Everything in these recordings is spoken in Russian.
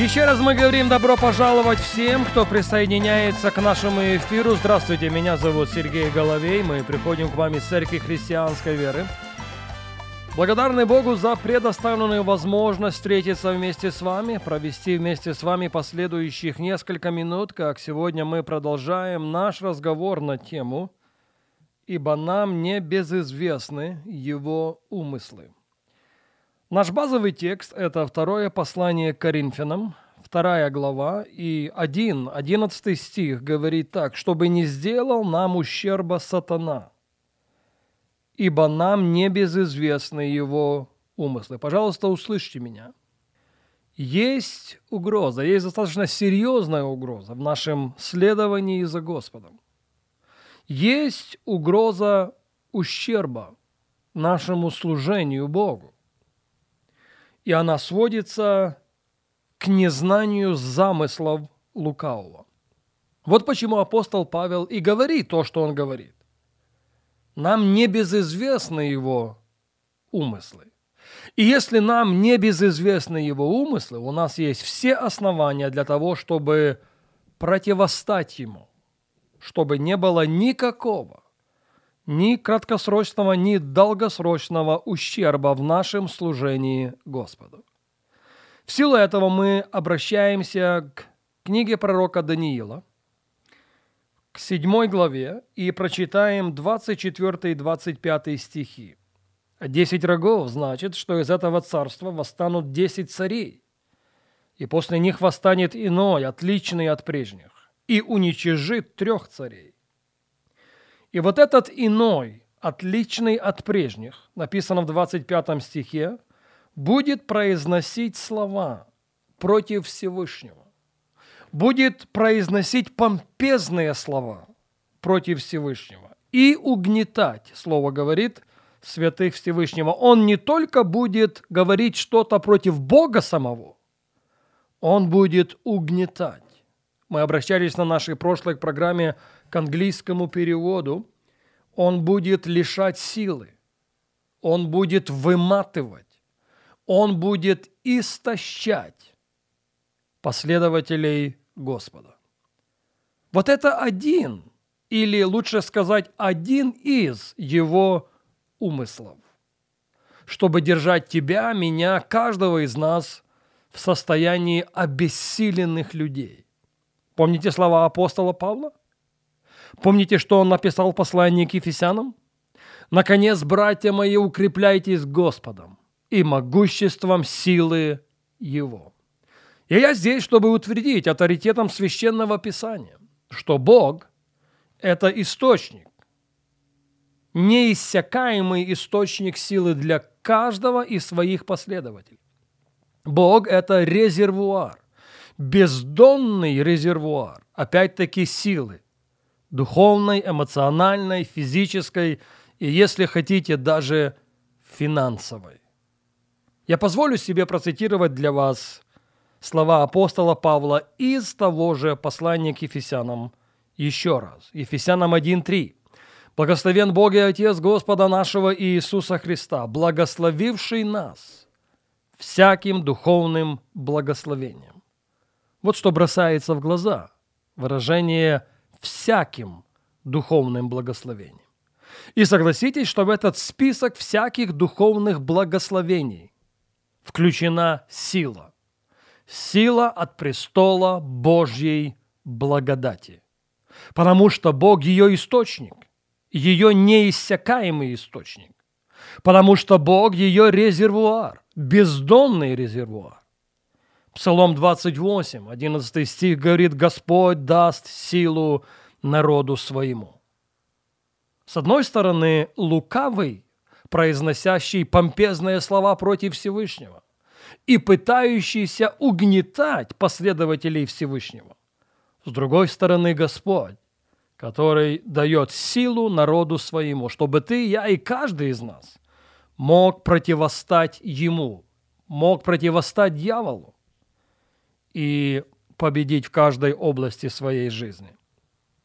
Еще раз мы говорим добро пожаловать всем, кто присоединяется к нашему эфиру. Здравствуйте, меня зовут Сергей Головей. Мы приходим к вам из Церкви Христианской Веры. Благодарны Богу за предоставленную возможность встретиться вместе с вами, провести вместе с вами последующих несколько минут, как сегодня мы продолжаем наш разговор на тему «Ибо нам не безызвестны его умыслы». Наш базовый текст – это второе послание Коринфянам, вторая глава, и один, одиннадцатый стих говорит так, «Чтобы не сделал нам ущерба сатана, ибо нам не безызвестны его умыслы». Пожалуйста, услышьте меня. Есть угроза, есть достаточно серьезная угроза в нашем следовании за Господом. Есть угроза ущерба нашему служению Богу и она сводится к незнанию замыслов лукавого. Вот почему апостол Павел и говорит то, что он говорит. Нам не безызвестны его умыслы. И если нам не безызвестны его умыслы, у нас есть все основания для того, чтобы противостать ему, чтобы не было никакого ни краткосрочного, ни долгосрочного ущерба в нашем служении Господу. В силу этого мы обращаемся к книге пророка Даниила, к седьмой главе, и прочитаем 24 и 25 стихи. Десять рогов значит, что из этого царства восстанут десять царей, и после них восстанет иной, отличный от прежних, и уничижит трех царей. И вот этот иной, отличный от прежних, написано в 25 стихе, будет произносить слова против Всевышнего, будет произносить помпезные слова против Всевышнего и угнетать, слово говорит, святых Всевышнего. Он не только будет говорить что-то против Бога самого, он будет угнетать. Мы обращались на нашей прошлой программе к английскому переводу, он будет лишать силы, он будет выматывать, он будет истощать последователей Господа. Вот это один, или лучше сказать, один из его умыслов, чтобы держать тебя, меня, каждого из нас в состоянии обессиленных людей. Помните слова апостола Павла? Помните, что он написал в послании к Ефесянам? «Наконец, братья мои, укрепляйтесь Господом и могуществом силы Его». И я здесь, чтобы утвердить авторитетом Священного Писания, что Бог – это источник, неиссякаемый источник силы для каждого из своих последователей. Бог – это резервуар, бездонный резервуар, опять-таки силы, духовной, эмоциональной, физической и, если хотите, даже финансовой. Я позволю себе процитировать для вас слова апостола Павла из того же послания к Ефесянам еще раз. Ефесянам 1.3. «Благословен Бог и Отец Господа нашего Иисуса Христа, благословивший нас всяким духовным благословением». Вот что бросается в глаза. Выражение всяким духовным благословением. И согласитесь, что в этот список всяких духовных благословений включена сила. Сила от престола Божьей благодати. Потому что Бог ее источник, ее неиссякаемый источник. Потому что Бог ее резервуар, бездонный резервуар. Псалом 28, 11 стих говорит, «Господь даст силу народу своему». С одной стороны, лукавый, произносящий помпезные слова против Всевышнего и пытающийся угнетать последователей Всевышнего. С другой стороны, Господь, который дает силу народу своему, чтобы ты, я и каждый из нас мог противостать ему, мог противостать дьяволу и победить в каждой области своей жизни.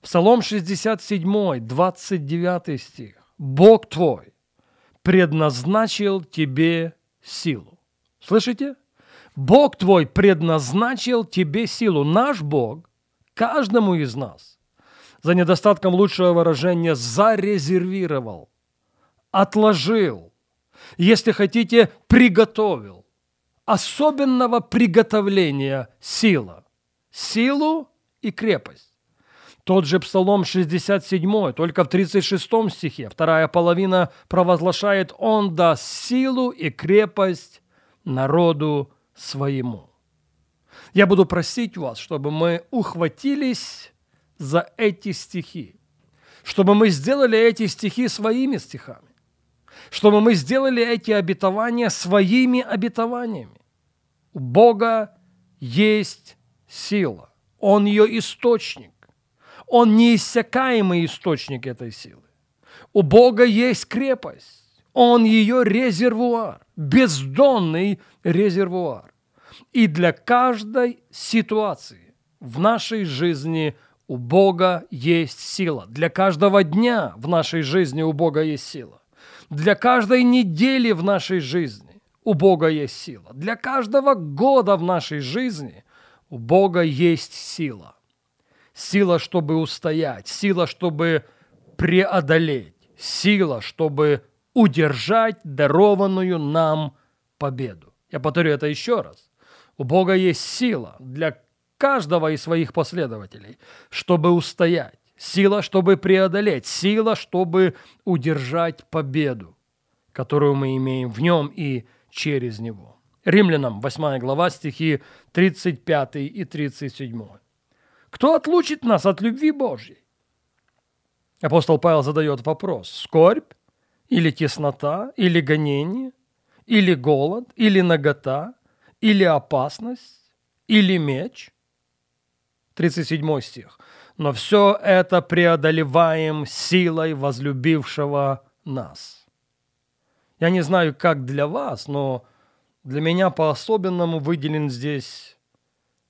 Псалом 67, 29 стих. «Бог твой предназначил тебе силу». Слышите? Бог твой предназначил тебе силу. Наш Бог каждому из нас, за недостатком лучшего выражения, зарезервировал, отложил, если хотите, приготовил. Особенного приготовления сила. Силу и крепость. Тот же Псалом 67, только в 36 стихе, вторая половина провозглашает «Он даст силу и крепость народу своему». Я буду просить вас, чтобы мы ухватились за эти стихи, чтобы мы сделали эти стихи своими стихами, чтобы мы сделали эти обетования своими обетованиями. У Бога есть сила, Он ее источник, Он неиссякаемый источник этой силы. У Бога есть крепость, Он ее резервуар, бездонный резервуар. И для каждой ситуации в нашей жизни у Бога есть сила. Для каждого дня в нашей жизни у Бога есть сила. Для каждой недели в нашей жизни у Бога есть сила. Для каждого года в нашей жизни у Бога есть сила. Сила, чтобы устоять, сила, чтобы преодолеть, сила, чтобы удержать дарованную нам победу. Я повторю это еще раз. У Бога есть сила для каждого из своих последователей, чтобы устоять, сила, чтобы преодолеть, сила, чтобы удержать победу, которую мы имеем в нем и через него. Римлянам 8 глава стихи 35 и 37. Кто отлучит нас от любви Божьей? Апостол Павел задает вопрос. Скорбь? Или теснота? Или гонение? Или голод? Или нагота? или опасность, или меч. 37 стих. Но все это преодолеваем силой возлюбившего нас. Я не знаю, как для вас, но для меня по-особенному выделен здесь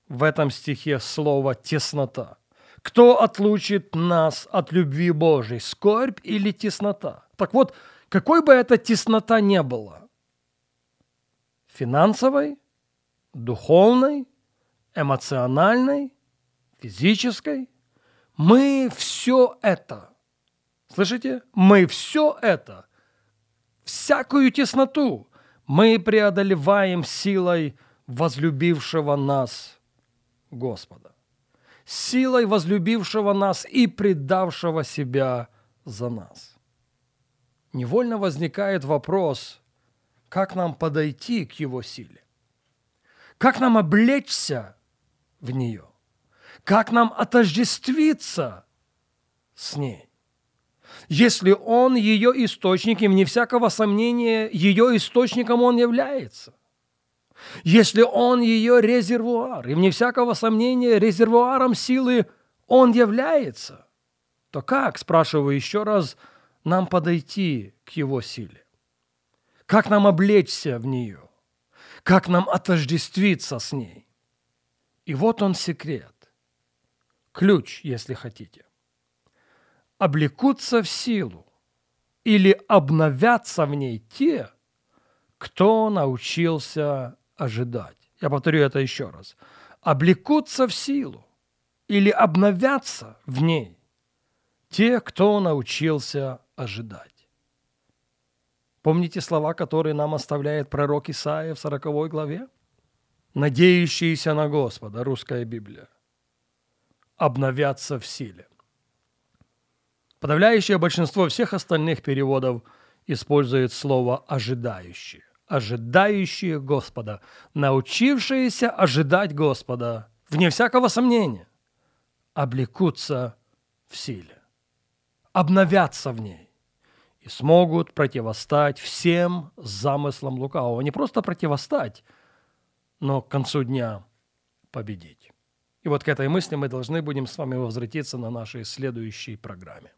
в этом стихе слово «теснота». Кто отлучит нас от любви Божьей, скорбь или теснота? Так вот, какой бы эта теснота не была, финансовой, духовной, эмоциональной, физической. Мы все это, слышите? Мы все это, всякую тесноту мы преодолеваем силой возлюбившего нас Господа. Силой возлюбившего нас и предавшего себя за нас. Невольно возникает вопрос, как нам подойти к его силе. Как нам облечься в нее? Как нам отождествиться с ней? Если он ее источник, и вне всякого сомнения, ее источником он является. Если он ее резервуар, и вне всякого сомнения, резервуаром силы он является, то как, спрашиваю еще раз, нам подойти к его силе? Как нам облечься в нее? как нам отождествиться с ней. И вот он секрет, ключ, если хотите. Облекутся в силу или обновятся в ней те, кто научился ожидать. Я повторю это еще раз. Облекутся в силу или обновятся в ней те, кто научился ожидать. Помните слова, которые нам оставляет пророк Исаия в 40 главе? Надеющиеся на Господа, русская Библия, обновятся в силе. Подавляющее большинство всех остальных переводов использует слово «ожидающие». Ожидающие Господа, научившиеся ожидать Господа, вне всякого сомнения, облекутся в силе, обновятся в ней и смогут противостать всем замыслам лукавого. Не просто противостать, но к концу дня победить. И вот к этой мысли мы должны будем с вами возвратиться на нашей следующей программе.